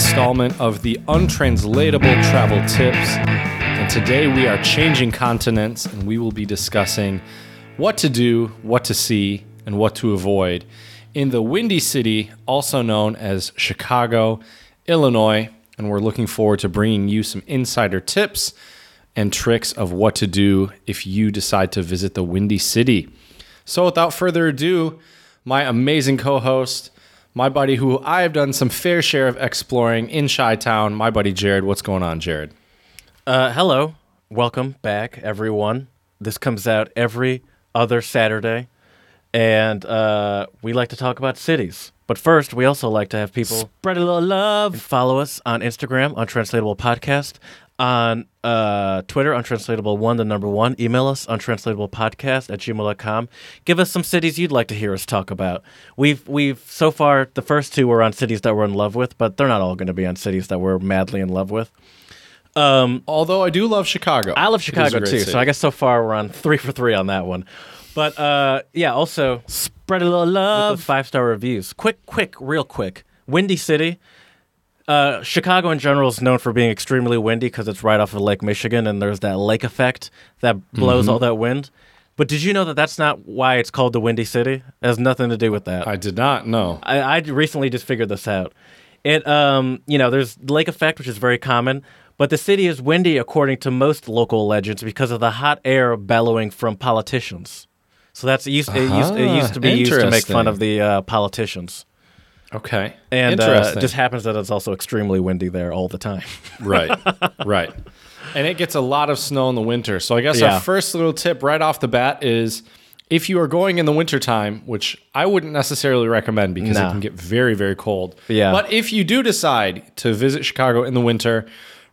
installment of the Untranslatable Travel Tips. And today we are changing continents and we will be discussing what to do, what to see, and what to avoid in the Windy City, also known as Chicago, Illinois. And we're looking forward to bringing you some insider tips and tricks of what to do if you decide to visit the Windy City. So, without further ado, my amazing co host, my buddy who I have done some fair share of exploring in Chi Town, my buddy Jared. What's going on, Jared? Uh, hello, welcome back, everyone. This comes out every other Saturday, and uh, we like to talk about cities. But first, we also like to have people Spread a little love. follow us on Instagram, Untranslatable Podcast, on uh, Twitter, Untranslatable One, the number one. Email us, untranslatablepodcast at gmail.com. Give us some cities you'd like to hear us talk about. We've we've so far the first two were on cities that we're in love with, but they're not all going to be on cities that we're madly in love with. Um, Although I do love Chicago. I love It is a Chicago too, city. so I guess so far we're on three for three on that one. But uh, yeah, also spread a little with love. five star reviews. Quick, quick, real quick. Windy City. Uh, Chicago in general is known for being extremely windy because it's right off of Lake Michigan, and there's that lake effect that blows Mm-hmm. all that wind. But did you know that that's not why it's called the Windy City? It has nothing to do with that. I did not know. I, I recently just figured this out. It, um, you know, there's lake effect, which is very common, but the city is windy according to most local legends because of the hot air bellowing from politicians. So that's it used, it used, it used to be used to make fun of the uh, politicians, Okay. and uh, Interesting. it just happens that it's also extremely windy there all the time. right. Right. And it gets a lot of snow in the winter. So I guess Yeah. our first little tip right off the bat is if you are going in the wintertime, which I wouldn't necessarily recommend because it can get very, very cold. Yeah. But if you do decide to visit Chicago in the winter,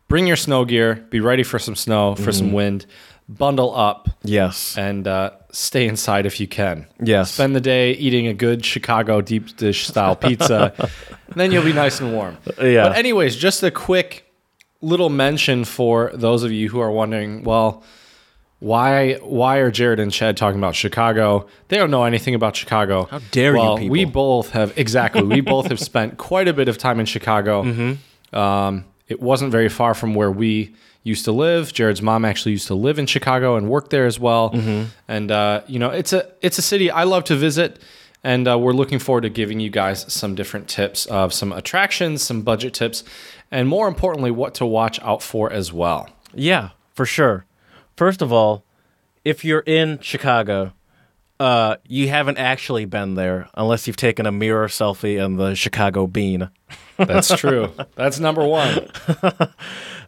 bring your snow gear, be ready for some snow, for Mm-hmm. some wind, bundle up, yes, and uh, stay inside if you can. yes, Spend the day eating a good Chicago deep dish style pizza, then you'll be nice and warm. Yeah. But anyways, just a quick little mention for those of you who are wondering, well, why why are Jared and Chad talking about Chicago? They don't know anything about Chicago. How dare you well, people. We both have exactly. we both have spent quite a bit of time in Chicago. Mm-hmm. Um, it wasn't very far from where we used to live. Jared's mom actually used to live in Chicago and work there as well. Mm-hmm. And uh, you know, it's a it's a city I love to visit. And uh, we're looking forward to giving you guys some different tips of some attractions, some budget tips, and more importantly, what to watch out for as well. yeah, for sure. First of all, if you're in Chicago, uh, you haven't actually been there unless you've taken a mirror selfie in the Chicago Bean. That's true. That's number one.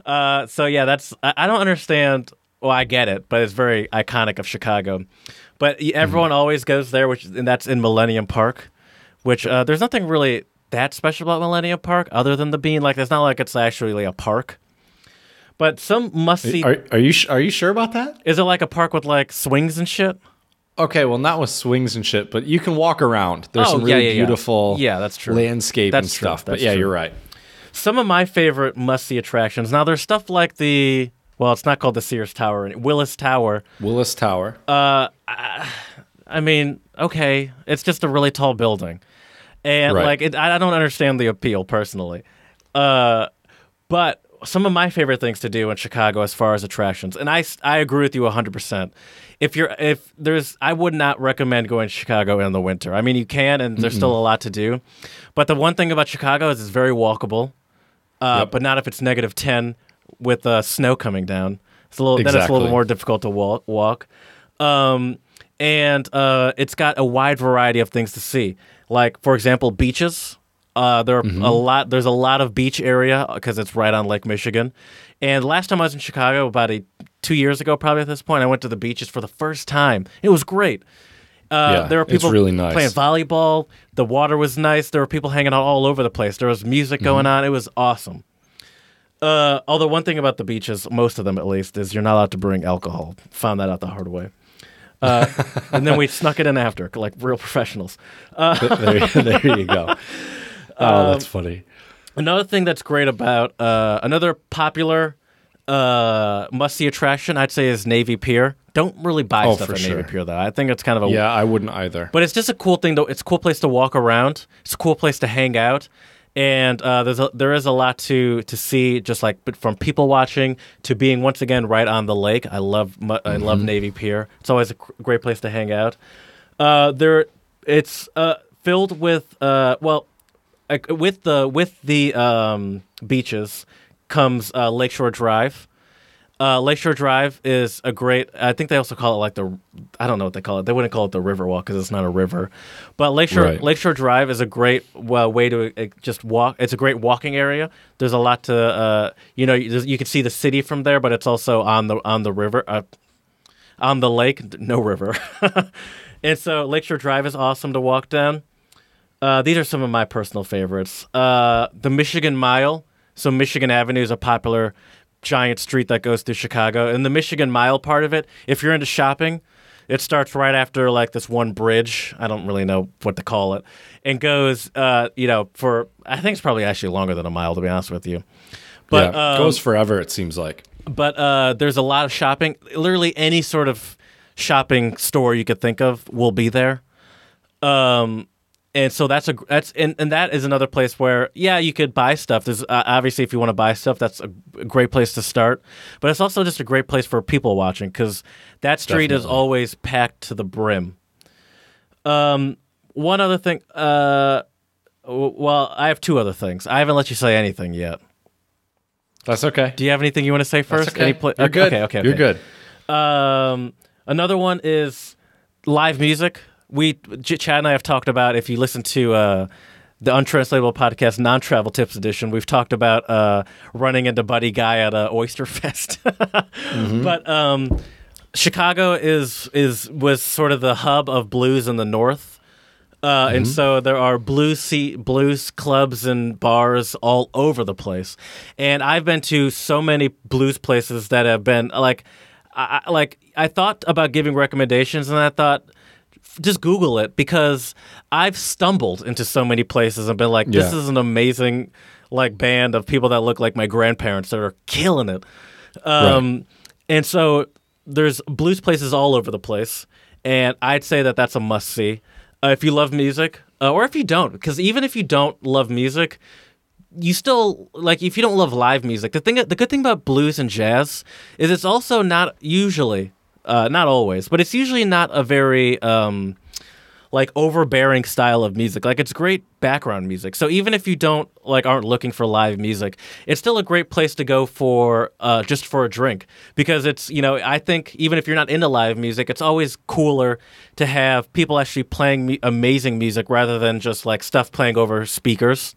Uh, so yeah, that's I, I don't understand. Well, I get it, but it's very iconic of Chicago. But y- everyone always goes there, which and that's in Millennium Park. Which uh, there's nothing really that special about Millennium Park other than the bean. Like it's not like it's actually a park. But some must see. Are, are you are you sure about that? Is it like a park with like swings and shit? Okay, well, not with swings and shit, but you can walk around. There's Oh, some really yeah, yeah. beautiful, Yeah, that's true. landscape and true. stuff. But yeah, true. you're right. Some of my favorite must see attractions. Now there's stuff like the well, it's not called the Sears Tower, Willis Tower. Willis Tower. Uh, I, mean, okay, it's just a really tall building, and Right. like it, I I don't understand the appeal personally. Uh, but some of my favorite things to do in Chicago as far as attractions, and I, I agree with you hundred percent. If you're if there's I would not recommend going to Chicago in the winter. I mean, you can, and there's still a lot to do. But the one thing about Chicago is it's very walkable, uh, Yep. but not if it's negative ten with uh, snow coming down. It's a little then it's a little more difficult to walk. walk. Um, and uh, it's got a wide variety of things to see. Like for example, beaches. Uh, there are Mm-hmm. a lot. There's a lot of beach area because it's right on Lake Michigan. And last time I was in Chicago, about a, two years ago, probably at this point, I went to the beaches for the first time. It was great. Uh, Yeah, there were people really nice. playing volleyball. The water was nice. There were people hanging out all over the place. There was music going Mm-hmm. on. It was awesome. Uh, although one thing about the beaches, most of them at least, is you're not allowed to bring alcohol. Found that out the hard way. Uh, and then we snuck it in after, like real professionals. there, there you go. Oh, that's funny. Another thing that's great about uh, another popular uh, must see attraction, I'd say, is Navy Pier. Don't really buy Oh, stuff for at sure. Navy Pier though. I think it's kind of a Yeah, I wouldn't either. but it's just a cool thing. To, it's a cool place to walk around. It's a cool place to hang out, and uh, there's a, there is a lot to to see. Just like but from people watching to being once again right on the lake. I love mu- I love Navy Pier. It's always a great place to hang out. Uh, there, it's uh, filled with uh, well, like, with the with the um, beaches comes uh, Lakeshore Drive. Uh, Lakeshore Drive is a great. I think they also call it like the. I don't know what they call it. They wouldn't call it the Riverwalk because it's not a river. But Lakeshore Right. Lakeshore Drive is a great well, way to uh, just walk. It's a great walking area. There's a lot to. Uh, you know, you, you can see the city from there, but it's also on the on the river, uh, on the lake. No river. and so Lakeshore Drive is awesome to walk down. Uh, these are some of my personal favorites. Uh, the Michigan Mile. So Michigan Avenue is a popular giant street that goes through Chicago, and the Michigan Mile part of it. If you're into shopping, it starts right after like this one bridge. I don't really know what to call it, and goes, uh, you know, for I think it's probably actually longer than a mile to be honest with you. But yeah, um, goes forever. It seems like. but uh, there's a lot of shopping. Literally any sort of shopping store you could think of will be there. Um, and so that's a that's and, and that is another place where yeah you could buy stuff. There's uh, obviously if you want to buy stuff, that's a, a great place to start. But it's also just a great place for people watching because that street is always packed to the brim. Um, one other thing. Uh, w- well, I have two other things. I haven't let you say anything yet. That's okay. Do you have anything you want to say first? That's okay. Any pla- You're good. Okay, okay, You're good. Um, another one is live music. We Chad and I have talked about if you listen to uh, the untranslatable podcast non-travel tips edition, we've talked about uh, running into Buddy Guy at a Oyster Fest. But um, Chicago is is was sort of the hub of blues in the North. Uh, And so there are blues sea, blues clubs and bars all over the place, and I've been to so many blues places that have been like, I- like I thought about giving recommendations, and I thought just Google it because I've stumbled into so many places and been like, this Yeah. is an amazing like band of people that look like my grandparents that are killing it. Um, And so there's blues places all over the place, and I'd say that that's a must see uh, if you love music, uh, or if you don't, because even if you don't love music, you still like if you don't love live music. The thing, the good thing about blues and jazz is it's also not usually, uh, not always, but it's usually not a very um, like overbearing style of music. Like it's great background music. So even if you don't like aren't looking for live music, it's still a great place to go for uh, just for a drink because it's you know I think even if you're not into live music, it's always cooler to have people actually playing mu- amazing music rather than just like stuff playing over speakers.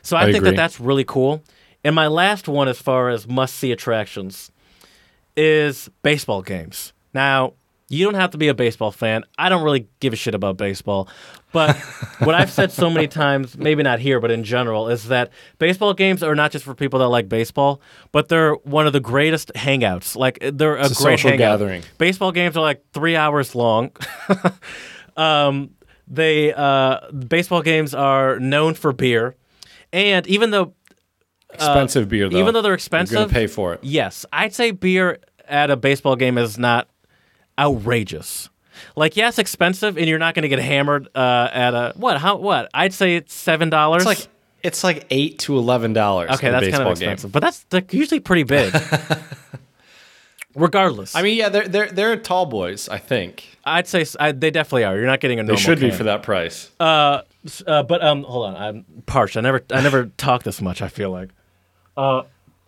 So I, I think that that's really cool. And my last one, as far as must see attractions, is baseball games. Now, you don't have to be a baseball fan. I don't really give a shit about baseball. But what I've said so many times, maybe not here, but in general, is that baseball games are not just for people that like baseball, but they're one of the greatest hangouts. Like they're a It's a great social hangout. gathering. Baseball games are like three hours long. um, they uh, baseball games are known for beer, and even though Expensive beer though. Uh, even though they're expensive, You're gonna pay for it. Yes, I'd say beer at a baseball game is not outrageous. Like, yes, expensive, and you're not going to get hammered uh, at a what? How what? I'd say it's seven dollars. It's like it's like eight to eleven dollars. okay, that's kind of game. expensive, but that's they're usually pretty big. Regardless, I mean, yeah, they're they're they're tall boys. I think I'd say I they definitely are. You're not getting a they normal. should be for that price. Uh, uh, but um, hold on, I'm parched. I never I never talk this much. I feel like.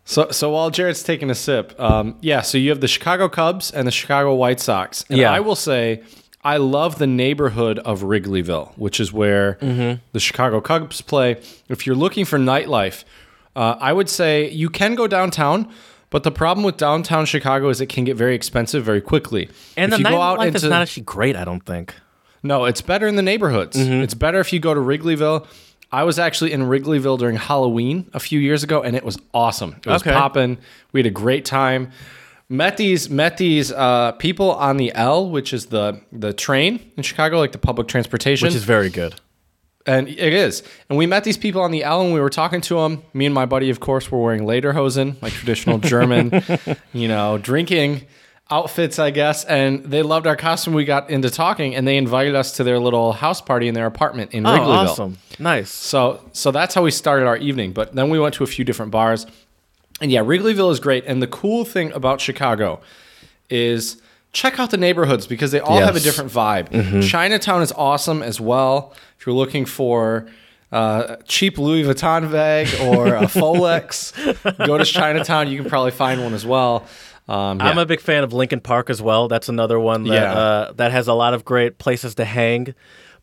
So, so while Jared's taking a sip, um, yeah. So you have the Chicago Cubs and the Chicago White Sox. And Yeah. I will say, I love the neighborhood of Wrigleyville, which is where Mm-hmm. the Chicago Cubs play. If you're looking for nightlife, uh, I would say you can go downtown. But the problem with downtown Chicago is it can get very expensive very quickly. And if the nightlife into is not actually great. I don't think. no, it's better in the neighborhoods. Mm-hmm. It's better if you go to Wrigleyville. I was actually in Wrigleyville during Halloween a few years ago, and it was awesome. It was Okay. popping. We had a great time. Met these met these uh, people on the L, which is the the train in Chicago, like the public transportation, Which is very good. and it is. And we met these people on the L, and we were talking to them. Me and my buddy, of course, were wearing lederhosen, like traditional German, you know, drinking. Outfits, I guess, and they loved our costume. We got into talking, and they invited us to their little house party in their apartment in Oh, Wrigleyville. awesome. Nice. So, so that's how we started our evening. But then we went to a few different bars, and yeah, Wrigleyville is great. And the cool thing about Chicago is check out the neighborhoods because they all have a different vibe. Chinatown is awesome as well. If you're looking for uh, cheap Louis Vuitton bag or a Folex, go to Chinatown. You can probably find one as well. Um, I'm a big fan of Lincoln Park as well. That's another one that Yeah. uh, that has a lot of great places to hang.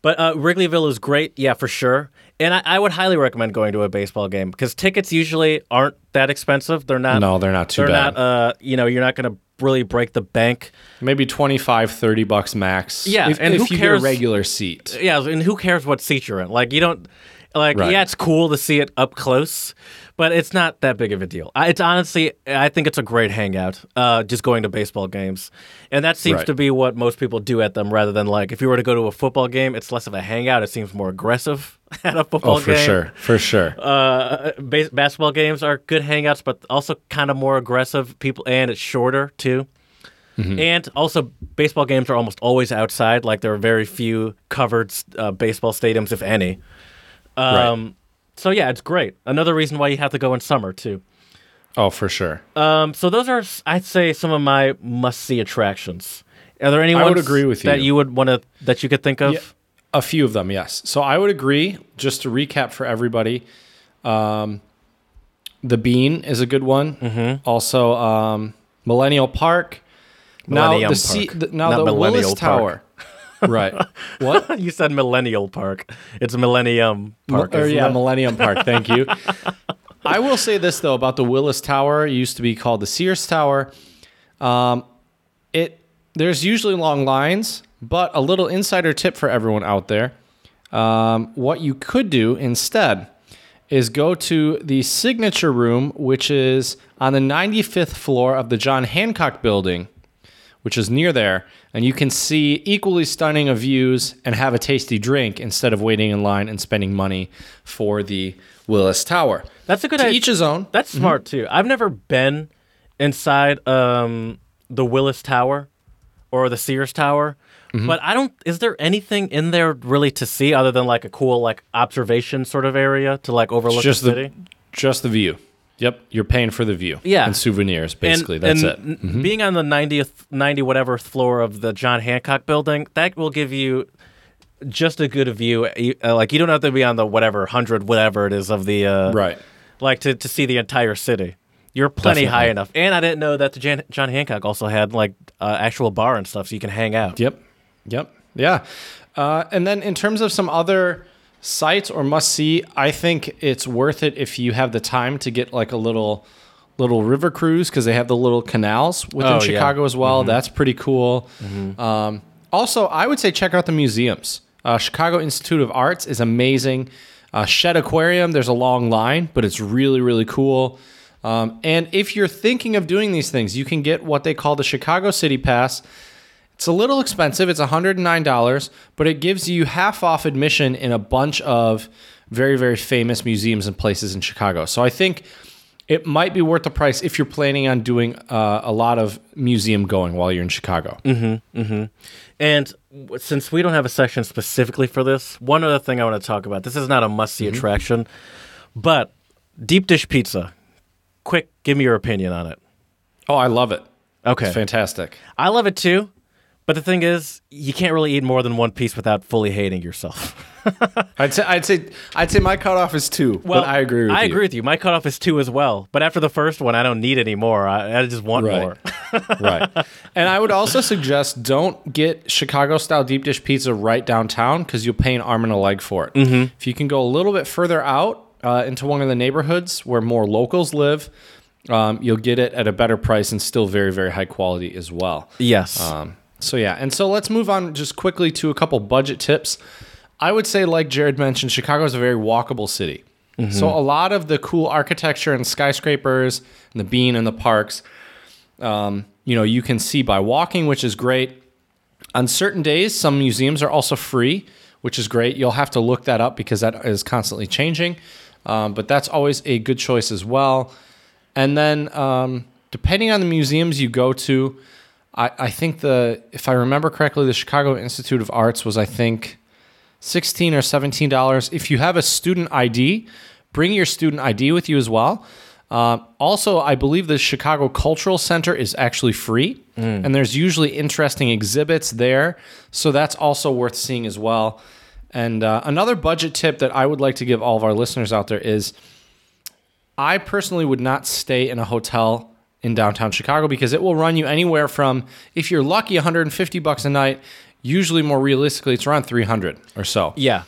But uh, Wrigleyville is great, yeah, for sure. And I, I would highly recommend going to a baseball game because tickets usually aren't that expensive. They're not. No, they're not too they're bad. not. Uh, you know, you're not going to really break the bank. Maybe 25, 30 bucks max. Yeah, if, and if who you get a cares- regular seat. Yeah, and who cares what seat you're in? Like, you don't. Like, Right. yeah, it's cool to see it up close, but it's not that big of a deal. I, it's honestly, I think it's a great hangout. Uh, just going to baseball games, and that seems Right. to be what most people do at them, rather than like if you were to go to a football game, it's less of a hangout. It seems more aggressive at a football Oh, for game. sure, for sure. Uh, bas- basketball games are good hangouts, but also kind of more aggressive. People, and it's shorter too. Mm-hmm. And also, baseball games are almost always outside. Like there are very few covered uh, baseball stadiums, if any. Um, So yeah, it's great. Another reason why you have to go in summer too. oh, for sure. Um, so those are, I'd say, some of my must-see attractions. Are there any I would agree with you that you. would want to that you could think of? Yeah, a few of them, yes. So I would agree. Just to recap for everybody, um, the Bean is a good one. Mm-hmm. Also, um, Millennial Park. now Millennium the, C- Park, the now not the Millennial Willis Park. Tower. Right. What? you said Millennial Park. It's Millennium Park. or yeah, it? Millennium Park. Thank you. I will say this though about the Willis Tower. It used to be called the Sears Tower. Um, it there's usually long lines, but a little insider tip for everyone out there. Um, what you could do instead is go to the signature room, which is on the 95th floor of the John Hancock building, which is near there, and you can see equally stunning of views and have a tasty drink instead of waiting in line and spending money for the Willis Tower. That's a good To idea. each his own. That's smart too. I've never been inside um, the Willis Tower or the Sears Tower, Mm-hmm. but I don't. Is there anything in there really to see other than like a cool like observation sort of area to like overlook just the the city? just the view. Yep, you're paying for the view. Yeah. and souvenirs. Basically, that's it. Mm-hmm. Being on the 90th, 90 whatever floor of the John Hancock building, that will give you just a good view. Uh, Like you don't have to be on the whatever hundred whatever it is of the uh, Right. like to, to see the entire city. You're plenty high enough, and I didn't know that the Jan- John Hancock also had like uh, actual bar and stuff, so you can hang out. Yep. Yep. Yeah. Uh, and then in terms of some other sites or must see, I think it's worth it if you have the time to get like a little little river cruise because they have the little canals within Oh, yeah. Chicago as well. That's pretty cool. Um, also, I would say check out the museums. Uh, Chicago Institute of Arts is amazing. Uh, Shedd Aquarium, there's a long line, but it's really, really cool. Um, and if you're thinking of doing these things, you can get what they call the Chicago City Pass. It's a little expensive. It's $109, but it gives you half off admission in a bunch of very, very famous museums and places in Chicago. So I think it might be worth the price if you're planning on doing uh, a lot of museum going while you're in Chicago. And since we don't have a section specifically for this, one other thing I want to talk about. This is not a must Mm-hmm. see attraction, but deep dish pizza. Quick, give me your opinion on it. Oh, I love it. Okay. It's fantastic. I love it too, but the thing is, you can't really eat more than one piece without fully hating yourself. I'd say, I'd say, I'd say my cutoff is two. but I agree with I you. agree with you. My cutoff is two as well. But after the first one, I don't need any more. I, I just want Right. more. right. And I would also suggest don't get Chicago style deep dish pizza right downtown because you'll pay an arm and a leg for it. Mm-hmm. If you can go a little bit further out uh, into one of the neighborhoods where more locals live, um, you'll get it at a better price and still very, very high quality as well. Yes. Um, so yeah, and so let's move on just quickly to a couple budget tips. I would say, like Jared mentioned, Chicago is a very walkable city. So a lot of the cool architecture and skyscrapers and the bean and the parks, um, you know, you can see by walking, which is great. On certain days, some museums are also free, which is great. You'll have to look that up because that is constantly changing, um, but that's always a good choice as well. And then, um, depending on the museums you go to, I, I think the if I remember correctly, the Chicago Institute of Arts was I think sixteen or seventeen dollars. If you have a student ID, bring your student ID with you as well. Uh, also, I believe the Chicago Cultural Center is actually free, and there's usually interesting exhibits there. So that's also worth seeing as well. And uh, another budget tip that I would like to give all of our listeners out there is I personally would not stay in a hotel in downtown Chicago because it will run you anywhere from, if you're lucky, 150 bucks a night. Usually, more realistically, it's around 300 or so. Yeah.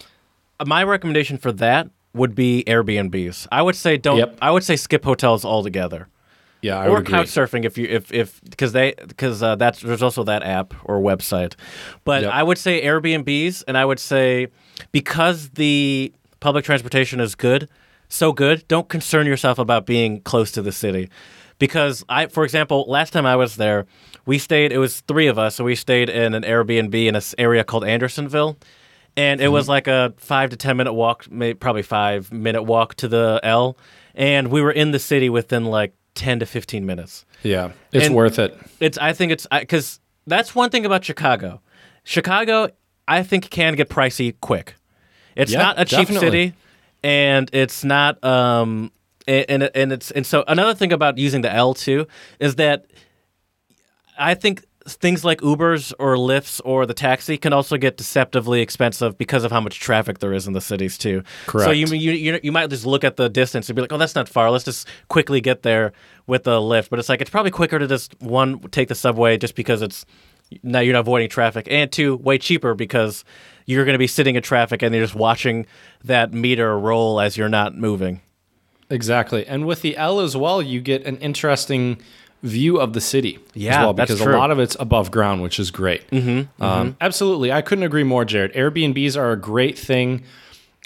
Uh, My recommendation for that would be Airbnbs. I would say don't. Yep. I would say skip hotels altogether. Yeah, I or couch surfing if you if if because they because uh, that's there's also that app or website, but Yep. I would say Airbnbs and I would say because the public transportation is good, so good, don't concern yourself about being close to the city, because I for example last time I was there, we stayed it was three of us so we stayed in an Airbnb in an area called Andersonville. And it Mm-hmm. was like a five to ten minute walk, maybe probably five minute walk to the L, and we were in the city within like ten to fifteen minutes. Yeah, it's And- worth it. It's I think it's because that's one thing about Chicago. Chicago, I think can get pricey quick. It's Yeah, not a cheap definitely. city, and it's not um and and and it's and so another thing about using the L too is that I think things like Ubers or Lyfts or the taxi can also get deceptively expensive because of how much traffic there is in the cities too. So Correct. you you you, you might just look at the distance and be like, oh, that's not far. Let's just quickly get there with the Lyft. But it's like it's probably quicker to just one take the subway just because it's now you're not avoiding traffic, and two, way cheaper because you're going to be sitting in traffic and you're just watching that meter roll as you're not moving. Exactly. And with the L as well, you get an interesting view of the city Yeah, as well because a lot of it's above ground, which is great. Mm-hmm, um, Absolutely. I couldn't agree more, Jared. Airbnbs are a great thing.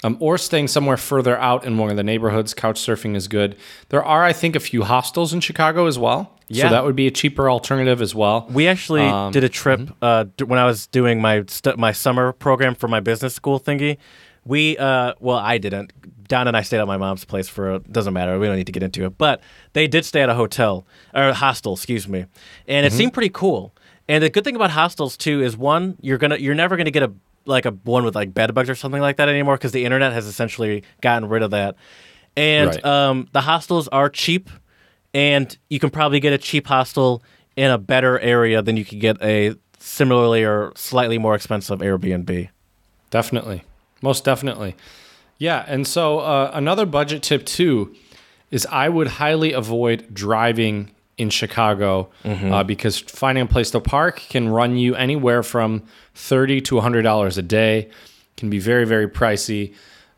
Um, or staying somewhere further out in one of the neighborhoods. Couch surfing is good. There are, I think, a few hostels in Chicago as well. Yeah. So that would be a cheaper alternative as well. We actually Um, did a trip uh, d- when I was doing my stu- my summer program for my business school thingy. We uh, well, I didn't. Don and I stayed at my mom's place for a, doesn't matter. We don't need to get into it, but they did stay at a hotel or a hostel, excuse me, and it seemed pretty cool. And the good thing about hostels too is one, you're gonna you're never gonna get a like a one with like bed bugs or something like that anymore because the internet has essentially gotten rid of that. And Right. um, the hostels are cheap, and you can probably get a cheap hostel in a better area than you could get a similarly or slightly more expensive Airbnb. Definitely. Most definitely. Yeah. And so uh, another budget tip, too, is I would highly avoid driving in Chicago uh, because finding a place to park can run you anywhere from thirty to hundred dollars a day. Can be very very pricey,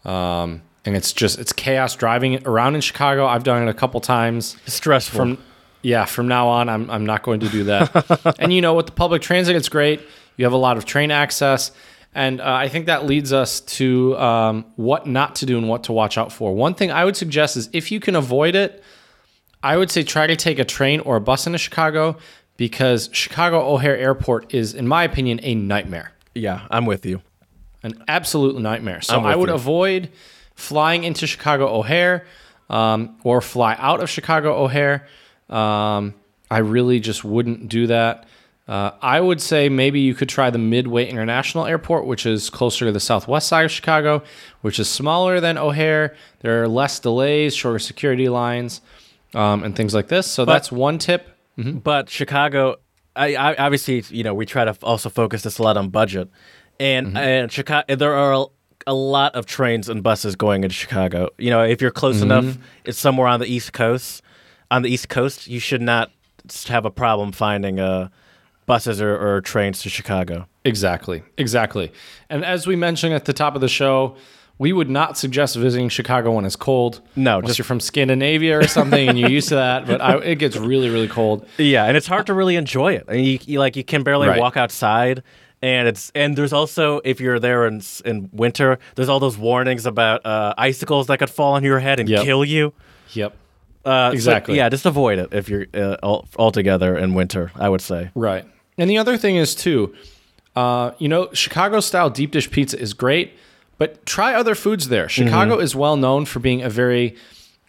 um, and it's just it's chaos driving around in Chicago. I've done it a couple times. Stressful. From yeah, from now on, I'm I'm not going to do that. and you know, with the public transit, it's great. You have a lot of train access, and uh, I think that leads us to um, what not to do and what to watch out for. One thing I would suggest is if you can avoid it, I would say try to take a train or a bus into Chicago because Chicago O'Hare Airport is, in my opinion, a nightmare yeah, I'm with you. an absolute nightmare. So I would you. avoid flying into Chicago O'Hare um, or fly out of Chicago O'Hare. Um, I really just wouldn't do that. Uh, I would say maybe you could try the Midway International Airport, which is closer to the southwest side of Chicago, which is smaller than O'Hare. There are less delays, shorter security lines, um, and things like this. So that's one tip. But Chicago, I, I obviously you know we try to also focus this a lot on budget, and and Chicago there are a, a lot of trains and buses going into Chicago. You know, if you're close enough, it's somewhere on the East Coast. On the East Coast, you should not have a problem finding uh, buses or, or trains to Chicago. Exactly. Exactly. And as we mentioned at the top of the show, we would not suggest visiting Chicago when it's cold. No, unless just- you're from Scandinavia or something and you're used to that. But I, it gets really, really cold. Yeah, and it's hard to really enjoy it. I mean, you, you like you can barely Right. walk outside, and it's and there's also if you're there in in winter, there's all those warnings about uh, icicles that could fall on your head and Yep. kill you. Yep. Uh, so, Exactly. yeah, just avoid it if you're uh, all, altogether in winter. I would say. Right. And the other thing is too, uh, you know, Chicago style deep dish pizza is great, but try other foods there. Chicago is well known for being a very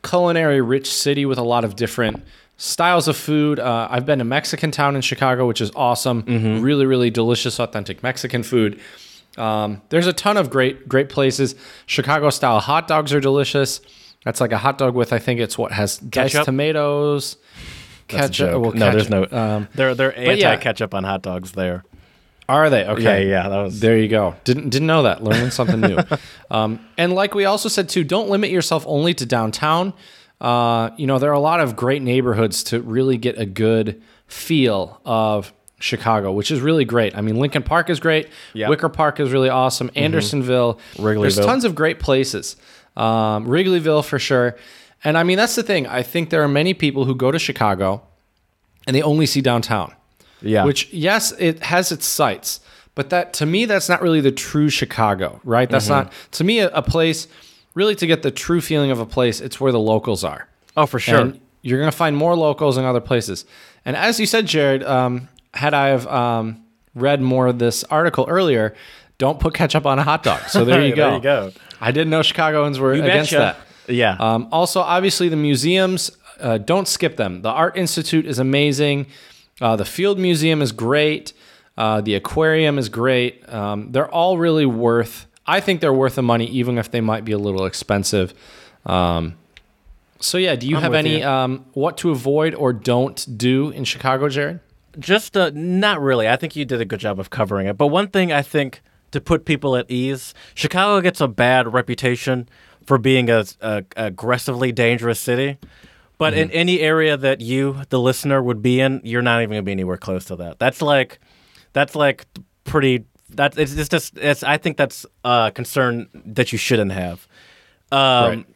culinary rich city with a lot of different styles of food. Uh, I've been to Mexican Town in Chicago, which is awesome. Mm-hmm. Really, really delicious, authentic Mexican food. Um, there's a ton of great, great places. Chicago style hot dogs are delicious. That's like a hot dog with, I think it's what has diced Ketchup? tomatoes, ketchup. joke. well, no, there's no. Um, they're they're but yeah. anti ketchup on hot dogs there. are they okay? Yeah, yeah, that was- there. You go. Didn't didn't know that. Learning something new. um, and like we also said too, don't limit yourself only to downtown. Uh, you know, there are a lot of great neighborhoods to really get a good feel of Chicago, which is really great. I mean, Lincoln Park is great. Yep. Wicker Park is really awesome. Andersonville. There's Wrigleyville. tons of great places. Um, Wrigleyville for sure. And I mean, that's the thing. I think there are many people who go to Chicago and they only see downtown. Yeah. Which yes, it has its sights, but that to me that's not really the true Chicago, right? That's Mm-hmm. not to me a, a place really to get the true feeling of a place. It's where the locals are. Oh, for sure. And you're gonna find more locals in other places. And as you said, Jared, um, had I have um, read more of this article earlier, don't put ketchup on a hot dog. So there you go. There you go. I didn't know Chicagoans were You against betcha. that. Yeah. Um, also, obviously, the museums, uh, don't skip them. The Art Institute is amazing. Uh, the Field Museum is great. Uh, the aquarium is great. Um, they're all really worth, I think they're worth the money, even if they might be a little expensive. Um, so, yeah, do you I'm have any you. um, what to avoid or don't do in Chicago, Jared? Just uh, not really. I think you did a good job of covering it. But one thing I think to put people at ease, Chicago gets a bad reputation for being a, a aggressively dangerous city. But in any area that you, the listener, would be in, you're not even gonna be anywhere close to that. That's like, that's like pretty. That it's, it's just. It's. I think that's a concern that you shouldn't have. Um, Right.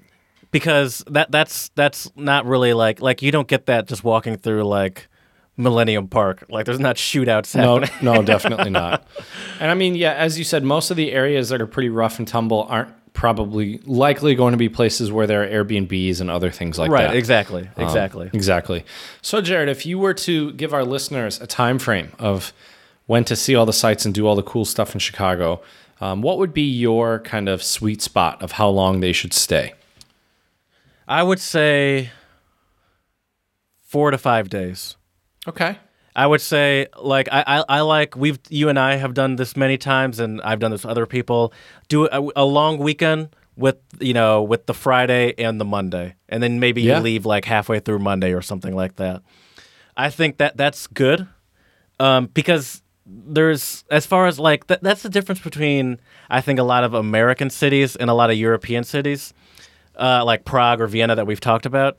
because that that's that's not really like like you don't get that just walking through like Millennium Park. Like there's not shootouts No, no, definitely not. And I mean, yeah, as you said, most of the areas that are pretty rough and tumble aren't probably likely going to be places where there are Airbnbs and other things like right, that. Right, exactly. Um, Exactly. exactly. So, Jared, if you were to give our listeners a time frame of when to see all the sites and do all the cool stuff in Chicago, um, what would be your kind of sweet spot of how long they should stay? I would say 4 to 5 days. Okay. I would say like I, I I like we've you and I have done this many times and I've done this with other people. Do a, a long weekend with you know with the Friday and the Monday, and then maybe Yeah. you leave like halfway through Monday or something like that. I think that that's good um, because there's as far as like that, that's the difference between I think a lot of American cities and a lot of European cities, uh, like Prague or Vienna that we've talked about,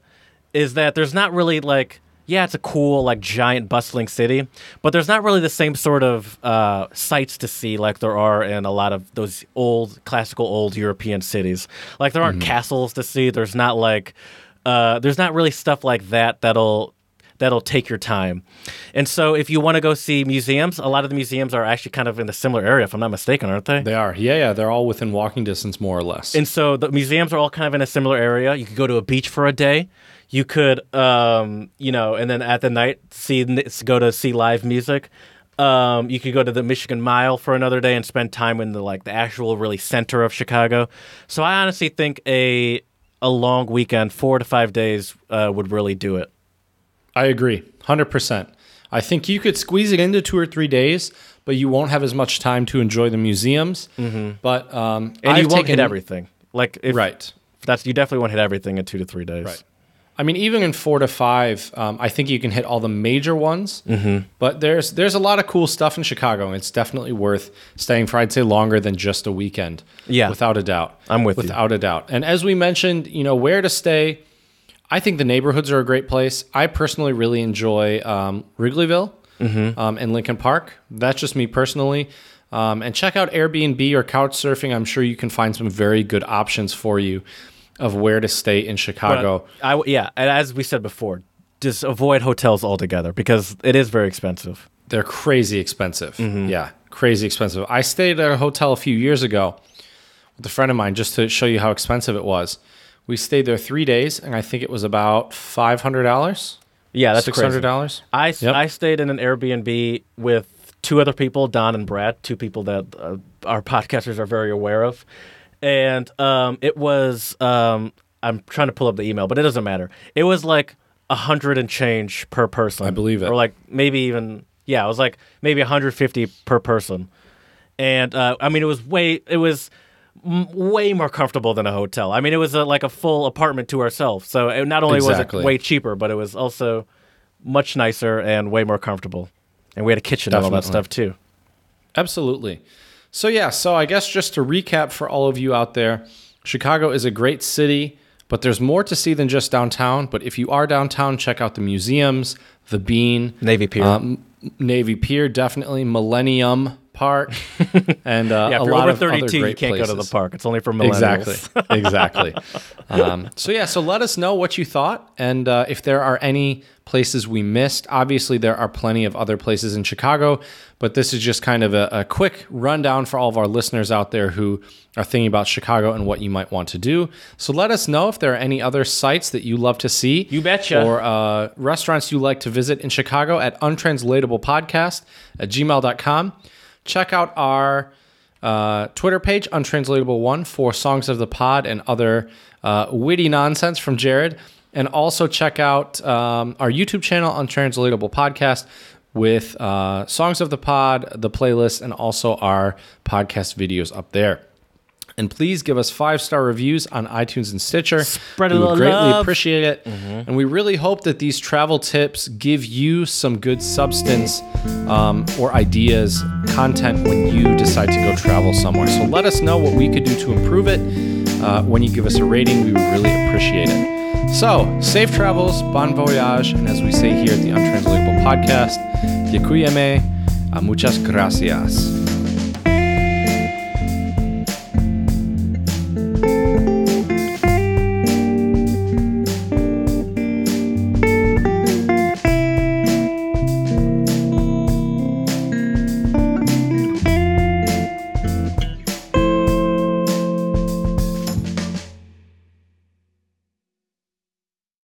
is that there's not really like yeah it's a cool like giant bustling city, but there's not really the same sort of uh, sights to see like there are in a lot of those old classical old European cities. Like there aren't castles to see. There's not like uh, there's not really stuff like that that'll that'll take your time. And so if you want to go see museums, a lot of the museums are actually kind of in a similar area, if I'm not mistaken, aren't they? They are. Yeah, yeah. They're all within walking distance, more or less. And so the museums are all kind of in a similar area. You could go to a beach for a day. You could, um, you know, and then at the night see go to see live music. Um, you could go to the Michigan Mile for another day and spend time in the like the actual really center of Chicago. So I honestly think a a long weekend, four to five days, uh, would really do it. I agree, hundred percent. I think you could squeeze it into two or three days, but you won't have as much time to enjoy the museums. Mm-hmm. But um, and I've you won't taken- hit everything. Like if, Right. That's you definitely won't hit everything in two to three days. Right. I mean, even in four to five, um, I think you can hit all the major ones. Mm-hmm. But there's there's a lot of cool stuff in Chicago, and it's definitely worth staying for. I'd say longer than just a weekend. Yeah. without a doubt. I'm with you. without a doubt. And as we mentioned, you know where to stay. I think the neighborhoods are a great place. I personally really enjoy um, Wrigleyville Mm-hmm. um, and Lincoln Park. That's just me personally. Um, and check out Airbnb or Couchsurfing. I'm sure you can find some very good options for you of where to stay in But Chicago. I yeah, and as we said before, just avoid hotels altogether because it is very expensive. They're crazy expensive. Mm-hmm. Yeah, crazy expensive. I stayed at a hotel a few years ago with a friend of mine just to show you how expensive it was. We stayed there three days, and I think it was about five hundred dollars. Yeah, that's six hundred dollars. I, Yep. I stayed in an Airbnb with two other people, Don and Brad, two people that uh, our podcasters are very aware of. And um, it was, um, I'm trying to pull up the email, but it doesn't matter. It was like a hundred and change per person. I believe it. Or like maybe even yeah, it was like maybe 150 per person. And uh, I mean, it was way it was m- way more comfortable than a hotel. I mean, it was a, like a full apartment to ourselves. So it, not only Exactly. was it way cheaper, but it was also much nicer and way more comfortable. And we had a kitchen and all that Definitely. stuff too. Absolutely. So, yeah, so I guess just to recap for all of you out there, Chicago is a great city, but there's more to see than just downtown. But if you are downtown, check out the museums, the Bean, Navy Pier. um, Navy Pier, definitely, Millennium Park, and uh, yeah, a lot over of other 32, you can't places. go to the park. It's only for millennials. Exactly. exactly. Um, so yeah, so let us know what you thought, and uh, if there are any places we missed. Obviously, there are plenty of other places in Chicago, but this is just kind of a, a quick rundown for all of our listeners out there who are thinking about Chicago and what you might want to do. So let us know if there are any other sites that you love to see. You betcha. Or uh, restaurants you like to visit in Chicago at untranslatablepodcast at gmail.com. Check out our uh, Twitter page, Untranslatable One, for songs of the pod and other uh, witty nonsense from Jared. And also check out um, our YouTube channel, Untranslatable Podcast, with uh, songs of the pod, the playlist, and also our podcast videos up there. And please give us five star reviews on iTunes and Stitcher. Spread a we would little greatly love. appreciate it. And we really hope that these travel tips give you some good substance um, or ideas, content when you decide to go travel somewhere. So let us know what we could do to improve it. Uh, when you give us a rating, we would really appreciate it. So, safe travels, bon voyage, and as we say here at the Untranslatable Podcast, Děkujeme a muchas gracias.